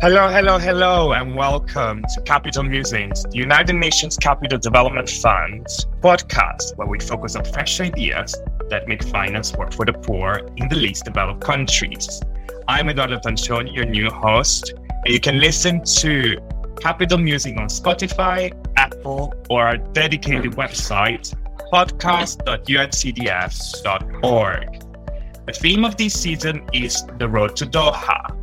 Hello, hello, hello, and welcome to Capital Musings, the United Nations Capital Development Fund podcast, where we focus on fresh ideas that make finance work for the poor in the least developed countries. I'm Eduardo Tanchoni, your new host, and you can listen to Capital Musing on Spotify, Apple, or our dedicated website, podcast.uncdf.org. The theme of this season is the road to Doha.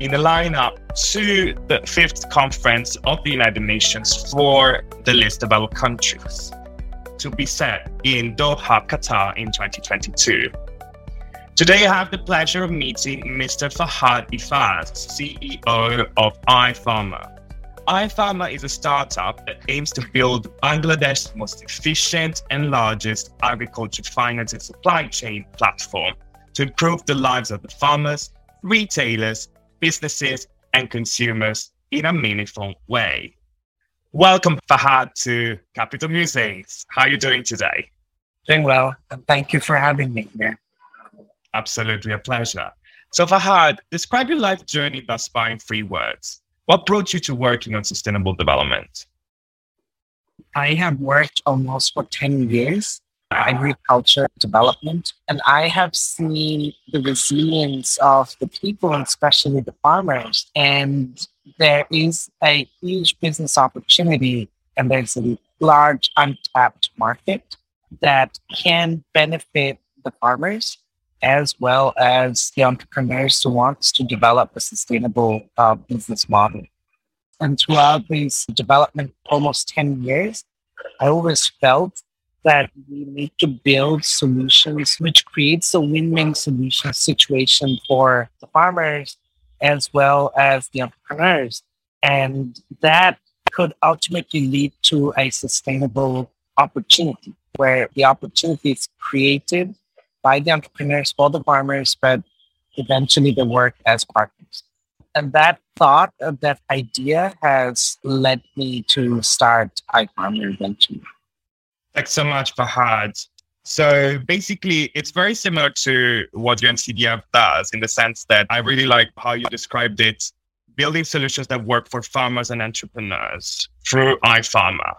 In the lineup to the fifth conference of the United Nations for the least developed countries to be set in Doha, Qatar in 2022. Today, I have the pleasure of meeting Mr. Fahad Ifaz, CEO of iFarmer. iFarmer is a startup that aims to build Bangladesh's most efficient and largest agriculture finance and supply chain platform to improve the lives of the farmers, retailers, businesses, and consumers in a meaningful way. Welcome, Fahad, to Capital Musings. How are you doing today? Doing well, and thank you for having me here. Absolutely a pleasure. So, Fahad, describe your life journey thus far in three words. What brought you to working on sustainable development? I have worked almost for 10 years agriculture development. And I have seen the resilience of the people, especially the farmers. And there is a huge business opportunity and there's a large untapped market that can benefit the farmers as well as the entrepreneurs who wants to develop a sustainable uh, business model. And throughout this development, almost 10 years, I always felt that we need to build solutions which creates a win-win solution situation for the farmers as well as the entrepreneurs. And that could ultimately lead to a sustainable opportunity where the opportunity is created by the entrepreneurs for the farmers, but eventually they work as partners. And that thought, uh, that idea has led me to start iFarmer eventually. Thanks so much, Fahad. So basically, it's very similar to what UNCDF does in the sense that I really like how you described it building solutions that work for farmers and entrepreneurs through iFarmer.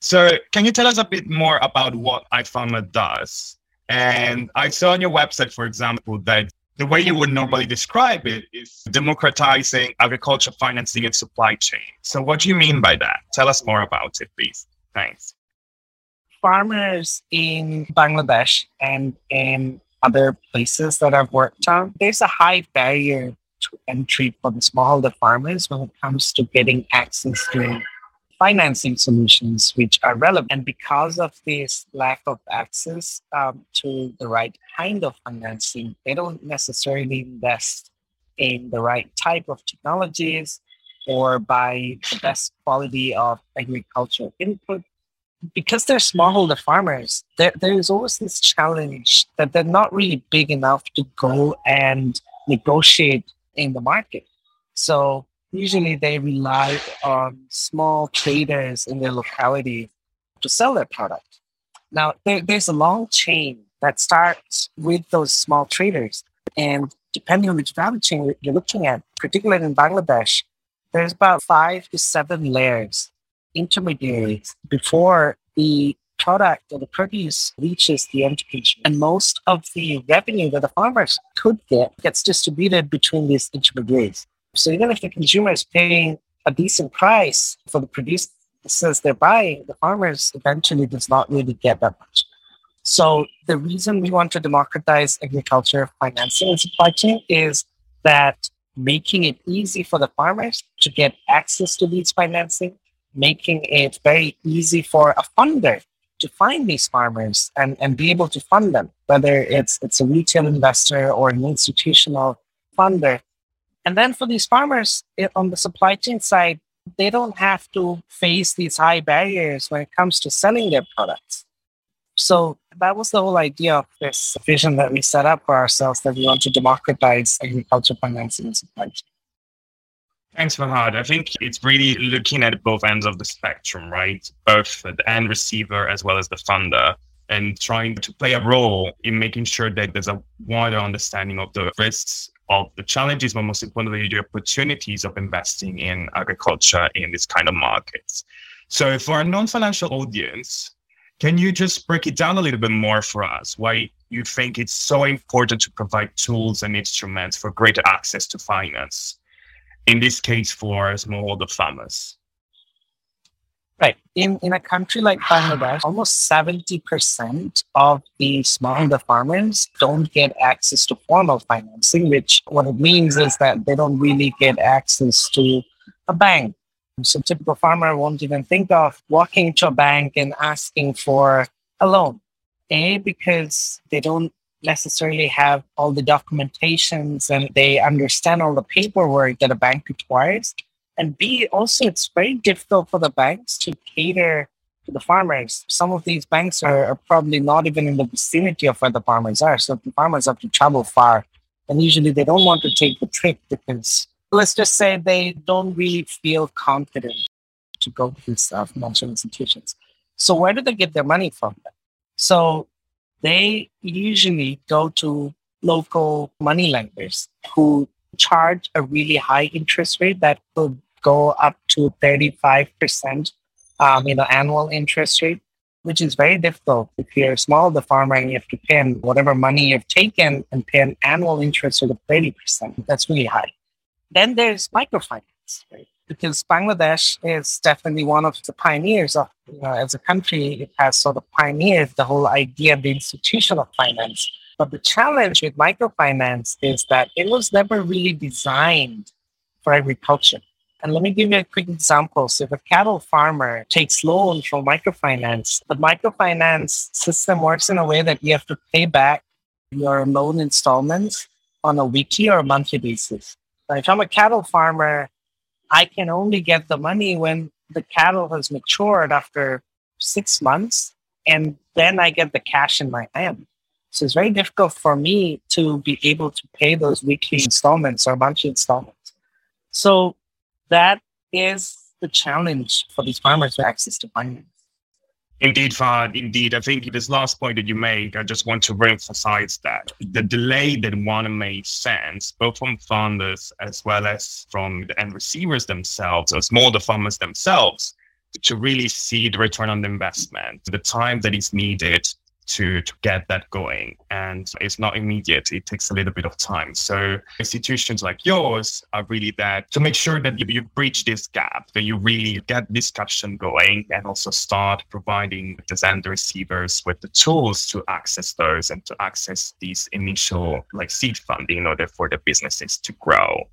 So, can you tell us a bit more about what iFarmer does? And I saw on your website, for example, that the way you would normally describe it is democratizing agriculture financing and supply chain. So, what do you mean by that? Tell us more about it, please. Thanks farmers in Bangladesh and in other places that I've worked on, there's a high barrier to entry for the smallholder farmers when it comes to getting access to financing solutions which are relevant. And because of this lack of access um, to the right kind of financing, they don't necessarily invest in the right type of technologies or buy the best quality of agricultural input because they're smallholder farmers, there, there's always this challenge that they're not really big enough to go and negotiate in the market. So usually they rely on small traders in their locality to sell their product. Now, there, there's a long chain that starts with those small traders. And depending on which value chain you're looking at, particularly in Bangladesh, there's about five to seven layers intermediaries before the product or the produce reaches the end consumer. And most of the revenue that the farmers could get gets distributed between these intermediaries. So even if the consumer is paying a decent price for the produce says they're buying, the farmers eventually does not really get that much. So the reason we want to democratize agriculture financing and supply chain is that making it easy for the farmers to get access to these financing making it very easy for a funder to find these farmers and, and be able to fund them, whether it's it's a retail investor or an institutional funder. And then for these farmers it, on the supply chain side, they don't have to face these high barriers when it comes to selling their products. So that was the whole idea of this vision that we set up for ourselves that we want to democratize agriculture financing and supply chain. Thanks, Fahad. I think it's really looking at both ends of the spectrum, right? Both the end receiver as well as the funder, and trying to play a role in making sure that there's a wider understanding of the risks of the challenges, but most importantly, the opportunities of investing in agriculture in this kind of markets. So, for our non financial audience, can you just break it down a little bit more for us? Why you think it's so important to provide tools and instruments for greater access to finance? In this case, for smallholder farmers. Right. In in a country like Bangladesh, almost 70% of the smallholder farmers don't get access to formal financing, which what it means is that they don't really get access to a bank. So typical farmer won't even think of walking to a bank and asking for a loan. A, because they don't necessarily have all the documentations and they understand all the paperwork that a bank requires. And B, also, it's very difficult for the banks to cater to the farmers. Some of these banks are, are probably not even in the vicinity of where the farmers are. So the farmers have to travel far. And usually they don't want to take the trip because, let's just say, they don't really feel confident to go to these uh, financial institutions. So where do they get their money from? So they usually go to local money lenders who charge a really high interest rate that could go up to 35% um, you know, annual interest rate, which is very difficult. If you're a small, the farmer, and you have to pay whatever money you've taken and pay an annual interest rate of 30%. That's really high. Then there's microfinance, right? Because Bangladesh is definitely one of the pioneers of, you know, as a country, it has sort of pioneered the whole idea of the institution of finance. But the challenge with microfinance is that it was never really designed for agriculture. And let me give you a quick example. So if a cattle farmer takes loan from microfinance, the microfinance system works in a way that you have to pay back your loan installments on a weekly or a monthly basis. If I'm a cattle farmer, I can only get the money when the cattle has matured after six months, and then I get the cash in my hand. So it's very difficult for me to be able to pay those weekly installments or monthly installments. So that is the challenge for these farmers with access to finance. Indeed, Fahad. Indeed, I think this last point that you make, I just want to reemphasize that the delay that one made sense, both from funders as well as from the end receivers themselves, or small farmers themselves, to really see the return on the investment, the time that is needed to to get that going. And it's not immediate. It takes a little bit of time. So institutions like yours are really there to make sure that you, you bridge this gap that you really get discussion going and also start providing the sender receivers with the tools to access those and to access these initial like seed funding in order for the businesses to grow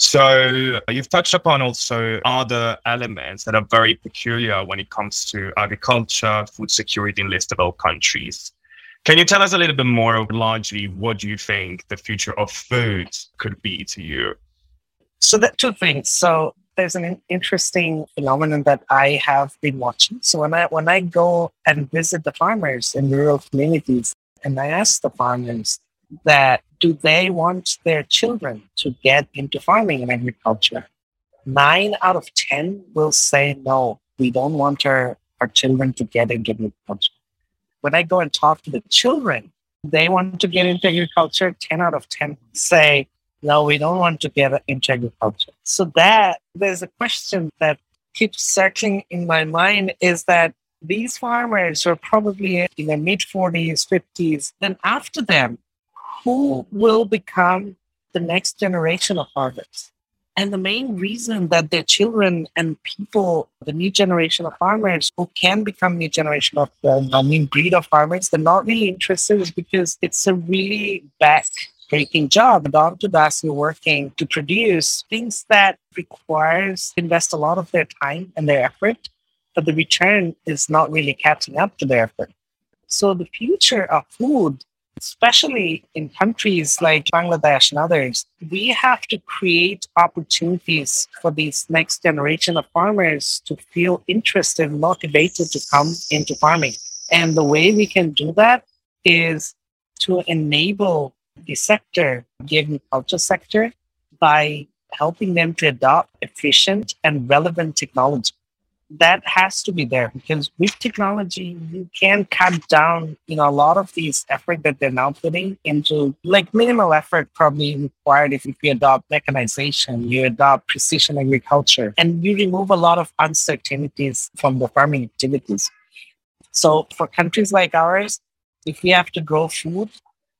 so you've touched upon also other elements that are very peculiar when it comes to agriculture, food security in less developed countries. Can you tell us a little bit more largely what do you think the future of food could be to you? So that two things. So there's an interesting phenomenon that I have been watching. So when I when I go and visit the farmers in rural communities and I ask the farmers that do they want their children to get into farming and agriculture? Nine out of 10 will say, no, we don't want our, our children to get into agriculture. When I go and talk to the children, they want to get into agriculture. 10 out of 10 say, no, we don't want to get into agriculture. So that there's a question that keeps circling in my mind is that these farmers are probably in their mid 40s, 50s. Then after them, who will become the next generation of farmers? And the main reason that their children and people, the new generation of farmers who can become new generation of the I mean breed of farmers, they're not really interested is because it's a really back breaking job. Dog to dusk, you're working to produce things that requires invest a lot of their time and their effort, but the return is not really catching up to their effort. So the future of food especially in countries like Bangladesh and others, we have to create opportunities for these next generation of farmers to feel interested motivated to come into farming. And the way we can do that is to enable the sector, the agriculture sector, by helping them to adopt efficient and relevant technology. That has to be there because with technology you can cut down you know a lot of these effort that they're now putting into like minimal effort probably required if, if you adopt mechanization you adopt precision agriculture and you remove a lot of uncertainties from the farming activities. So for countries like ours if we have to grow food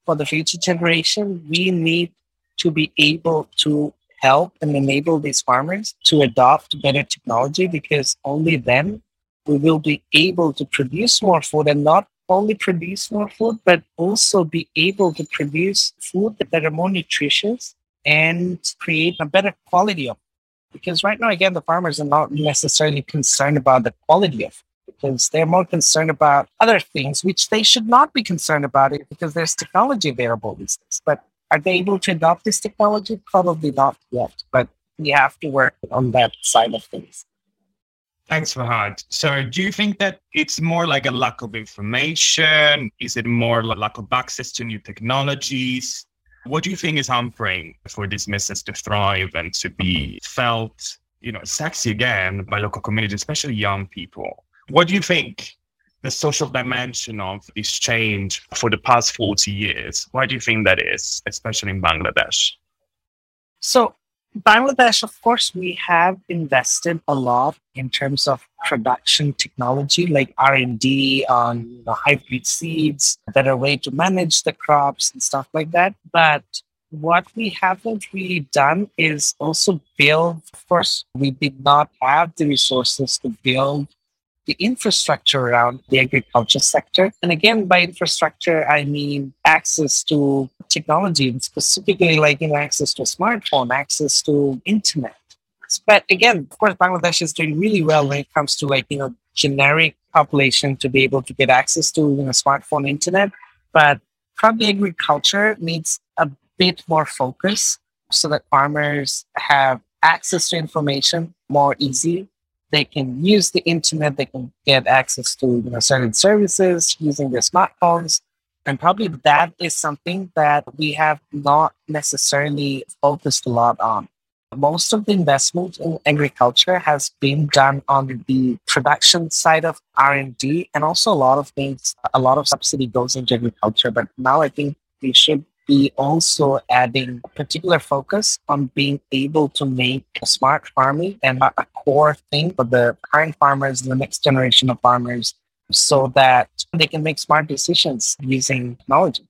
for the future generation we need to be able to help and enable these farmers to adopt better technology because only then we will be able to produce more food and not only produce more food, but also be able to produce food that are more nutritious and create a better quality of because right now again the farmers are not necessarily concerned about the quality of because they're more concerned about other things which they should not be concerned about it because there's technology available these days. But are they able to adopt this technology? Probably not yet, but we have to work on that side of things. Thanks, Fahad. So, do you think that it's more like a lack of information? Is it more like lack of access to new technologies? What do you think is hampering for these message to thrive and to be felt, you know, sexy again by local communities, especially young people? What do you think the social dimension of this change for the past 40 years. Why do you think that is, especially in Bangladesh? So, Bangladesh, of course, we have invested a lot in terms of production technology, like R and D on know, hybrid seeds, better way to manage the crops and stuff like that. But what we haven't really done is also build. Of course, we did not have the resources to build the infrastructure around the agriculture sector. And again, by infrastructure, I mean access to technology, and specifically like you know, access to smartphone, access to internet. But again, of course, Bangladesh is doing really well when it comes to like, you know, generic population to be able to get access to you know, smartphone internet. But probably agriculture needs a bit more focus so that farmers have access to information more easily they can use the internet, they can get access to you know, certain services using their smartphones. And probably that is something that we have not necessarily focused a lot on. Most of the investment in agriculture has been done on the production side of R&D and also a lot of things, a lot of subsidy goes into agriculture. But now I think we should be also adding particular focus on being able to make smart farming and a core thing for the current farmers and the next generation of farmers so that they can make smart decisions using technology.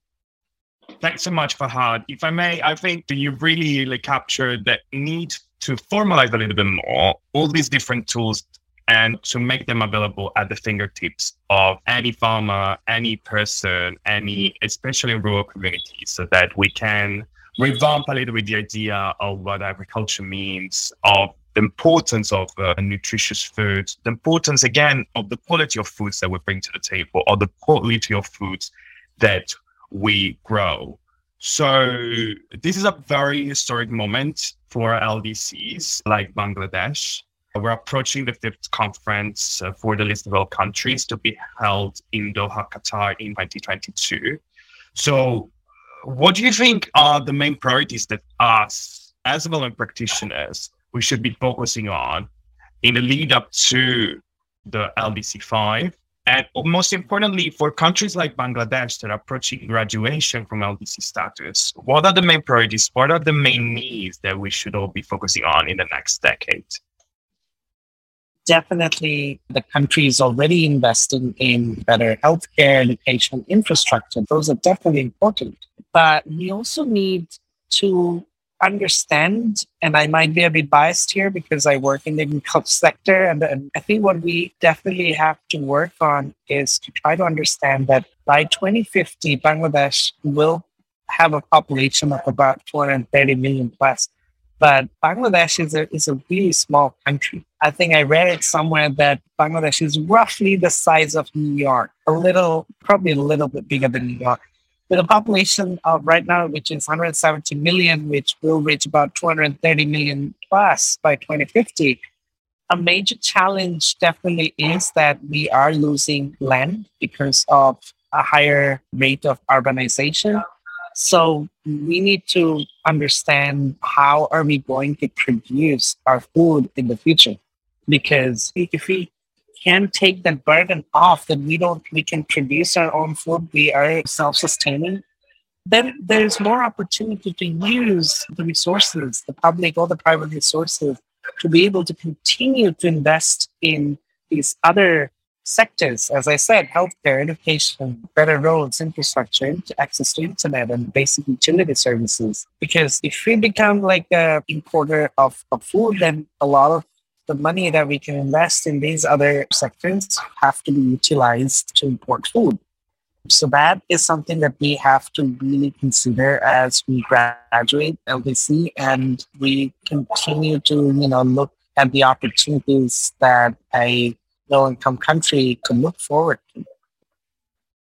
Thanks so much, Fahad. If I may, I think that you really, really captured the need to formalize a little bit more all these different tools and to make them available at the fingertips of any farmer, any person, any, especially rural communities, so that we can revamp a little bit the idea of what agriculture means, of the importance of uh, nutritious foods, the importance again of the quality of foods that we bring to the table, or the quality of foods that we grow. So this is a very historic moment for LDCs like Bangladesh. We're approaching the fifth conference uh, for the of all countries to be held in Doha, Qatar in 2022. So, what do you think are the main priorities that us, as development practitioners, we should be focusing on in the lead up to the LDC 5? And most importantly, for countries like Bangladesh that are approaching graduation from LDC status, what are the main priorities? What are the main needs that we should all be focusing on in the next decade? Definitely the country is already investing in better healthcare, education, infrastructure. Those are definitely important. But we also need to understand, and I might be a bit biased here because I work in the agriculture sector, and, and I think what we definitely have to work on is to try to understand that by 2050, Bangladesh will have a population of about 230 million plus. But Bangladesh is a, is a really small country. I think I read it somewhere that Bangladesh is roughly the size of New York, a little, probably a little bit bigger than New York. With a population of right now, which is 170 million, which will reach about 230 million plus by 2050, a major challenge definitely is that we are losing land because of a higher rate of urbanization so we mm-hmm. need to understand how are we going to produce our food in the future? Because if we can take that burden off, then we don't, we can produce our own food, we are self sustaining, then there's more opportunity to use the resources, the public or the private resources, to be able to continue to invest in these other sectors, as I said, healthcare, education, better roads, infrastructure, access to internet, and basic utility services. Because if we become like a importer of, of food, then a lot of the money that we can invest in these other sectors have to be utilized to import food. So that is something that we have to really consider as we graduate LDC and we continue to, you know, look at the opportunities that a low income country can look forward to.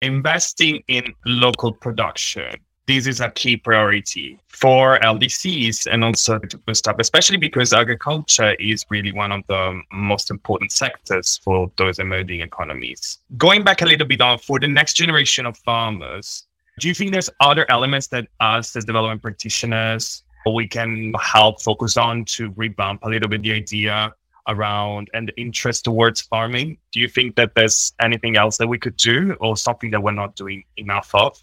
Investing in local production. This is a key priority for LDCs and also boost up, especially because agriculture is really one of the most important sectors for those emerging economies. Going back a little bit on for the next generation of farmers, do you think there's other elements that us as development practitioners we can help focus on to revamp a little bit the idea around and the interest towards farming. Do you think that there's anything else that we could do or something that we're not doing enough of?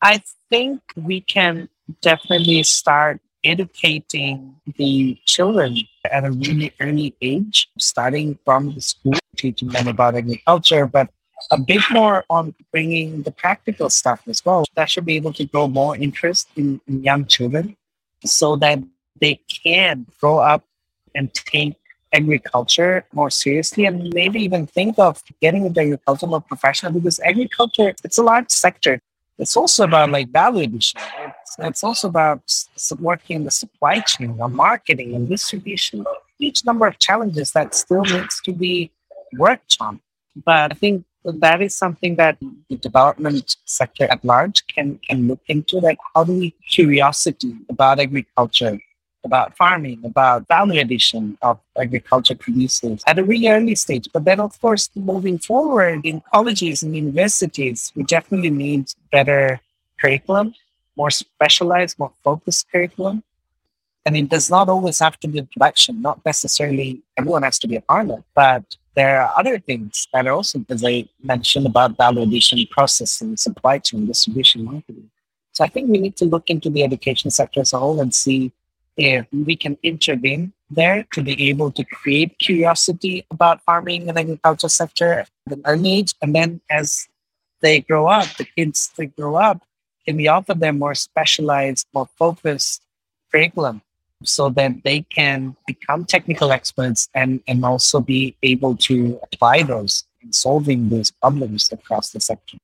I think we can definitely start educating the children at a really early age, starting from the school, teaching them about agriculture, but a bit more on bringing the practical stuff as well. That should be able to grow more interest in, in young children so that they can grow up and take agriculture more seriously and maybe even think of getting into agriculture more professional because agriculture it's a large sector. It's also about like value it's, it's also about working in the supply chain or marketing and distribution huge number of challenges that still needs to be worked on. But i think that is something that the development sector at large can can look into like how do we curiosity about agriculture about farming, about value addition of agriculture producers at a really early stage. But then, of course, moving forward in colleges and universities, we definitely need better curriculum, more specialized, more focused curriculum. And it does not always have to be a production, not necessarily everyone has to be a farmer, but there are other things that are also, as I mentioned, about value addition, processing, supply chain, distribution, marketing. So I think we need to look into the education sector as a whole and see if we can intervene there to be able to create curiosity about farming and agriculture sector at an early age. And then as they grow up, the kids they grow up, can we offer them more specialized, more focused curriculum so that they can become technical experts and, and also be able to apply those in solving those problems across the sector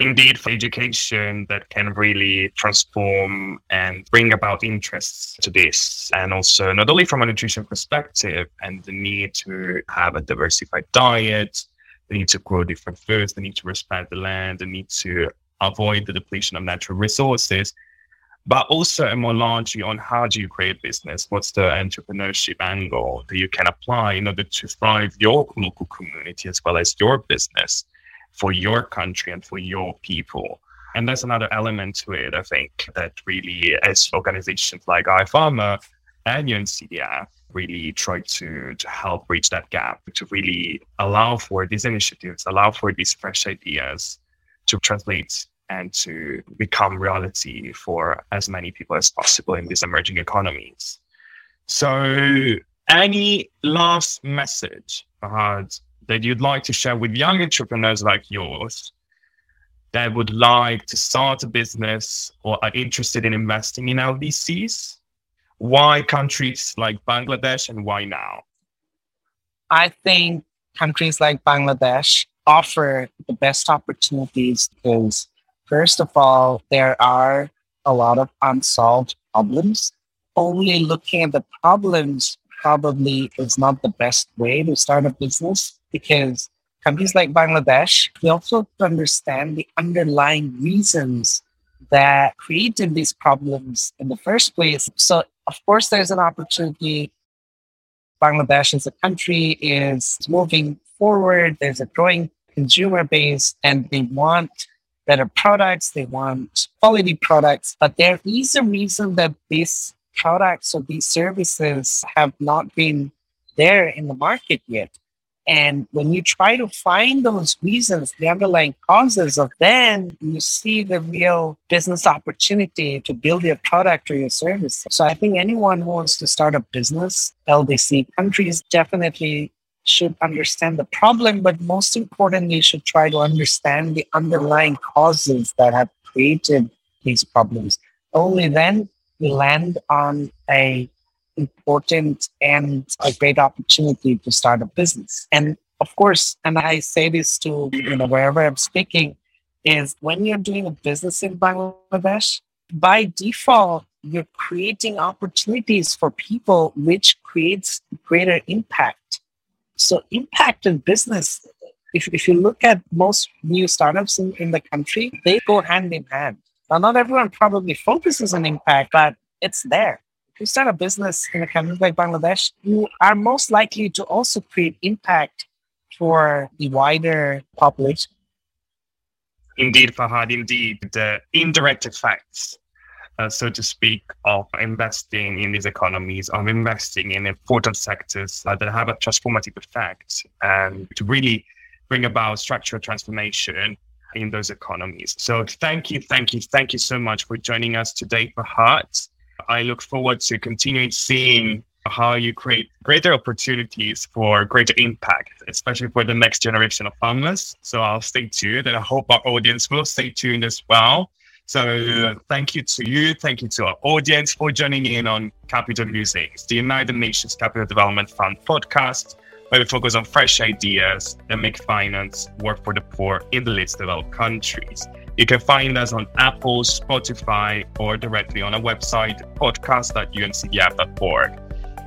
indeed for education that can really transform and bring about interests to this. And also, not only from a nutrition perspective and the need to have a diversified diet, the need to grow different foods, the need to respect the land, the need to avoid the depletion of natural resources, but also more largely on how do you create business? What's the entrepreneurship angle that you can apply in order to thrive your local community as well as your business? For your country and for your people. And there's another element to it, I think, that really, as organizations like iFarmer and UNCDF really try to, to help bridge that gap, to really allow for these initiatives, allow for these fresh ideas to translate and to become reality for as many people as possible in these emerging economies. So, any last message, Fahad, that you'd like to share with young entrepreneurs like yours that would like to start a business or are interested in investing in LDCs? Why countries like Bangladesh and why now? I think countries like Bangladesh offer the best opportunities because, first of all, there are a lot of unsolved problems. Only looking at the problems probably is not the best way to start a business because countries like Bangladesh, we also understand the underlying reasons that created these problems in the first place. So, of course, there's an opportunity. Bangladesh as a country is moving forward. There's a growing consumer base, and they want better products. They want quality products. But there is a reason that these products or these services have not been there in the market yet. And when you try to find those reasons, the underlying causes of then you see the real business opportunity to build your product or your service. So I think anyone who wants to start a business, LDC countries definitely should understand the problem, but most importantly, should try to understand the underlying causes that have created these problems. Only then we land on a important and a great opportunity to start a business. And of course, and I say this to you know wherever I'm speaking, is when you're doing a business in Bangladesh, by default, you're creating opportunities for people, which creates greater impact. So impact in business, if, if you look at most new startups in, in the country, they go hand in hand. Now, not everyone probably focuses on impact, but it's there you start a business in a country like Bangladesh, you are most likely to also create impact for the wider population. Indeed, Fahad, indeed. The indirect effects, uh, so to speak, of investing in these economies, of investing in important sectors uh, that have a transformative effect and to really bring about structural transformation in those economies. So thank you, thank you, thank you so much for joining us today, Fahad. I look forward to continuing seeing how you create greater opportunities for greater impact, especially for the next generation of farmers. So I'll stay tuned and I hope our audience will stay tuned as well. So thank you to you. Thank you to our audience for joining in on Capital Musings, the United Nations Capital Development Fund podcast, where we focus on fresh ideas that make finance work for the poor in the least developed countries. You can find us on Apple, Spotify, or directly on our website, podcast.uncdf.org.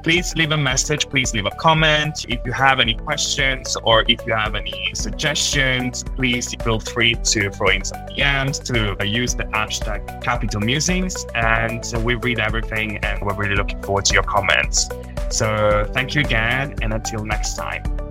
Please leave a message, please leave a comment. If you have any questions or if you have any suggestions, please feel free to throw in some DMs to use the hashtag Capital Musings. And we read everything and we're really looking forward to your comments. So thank you again, and until next time.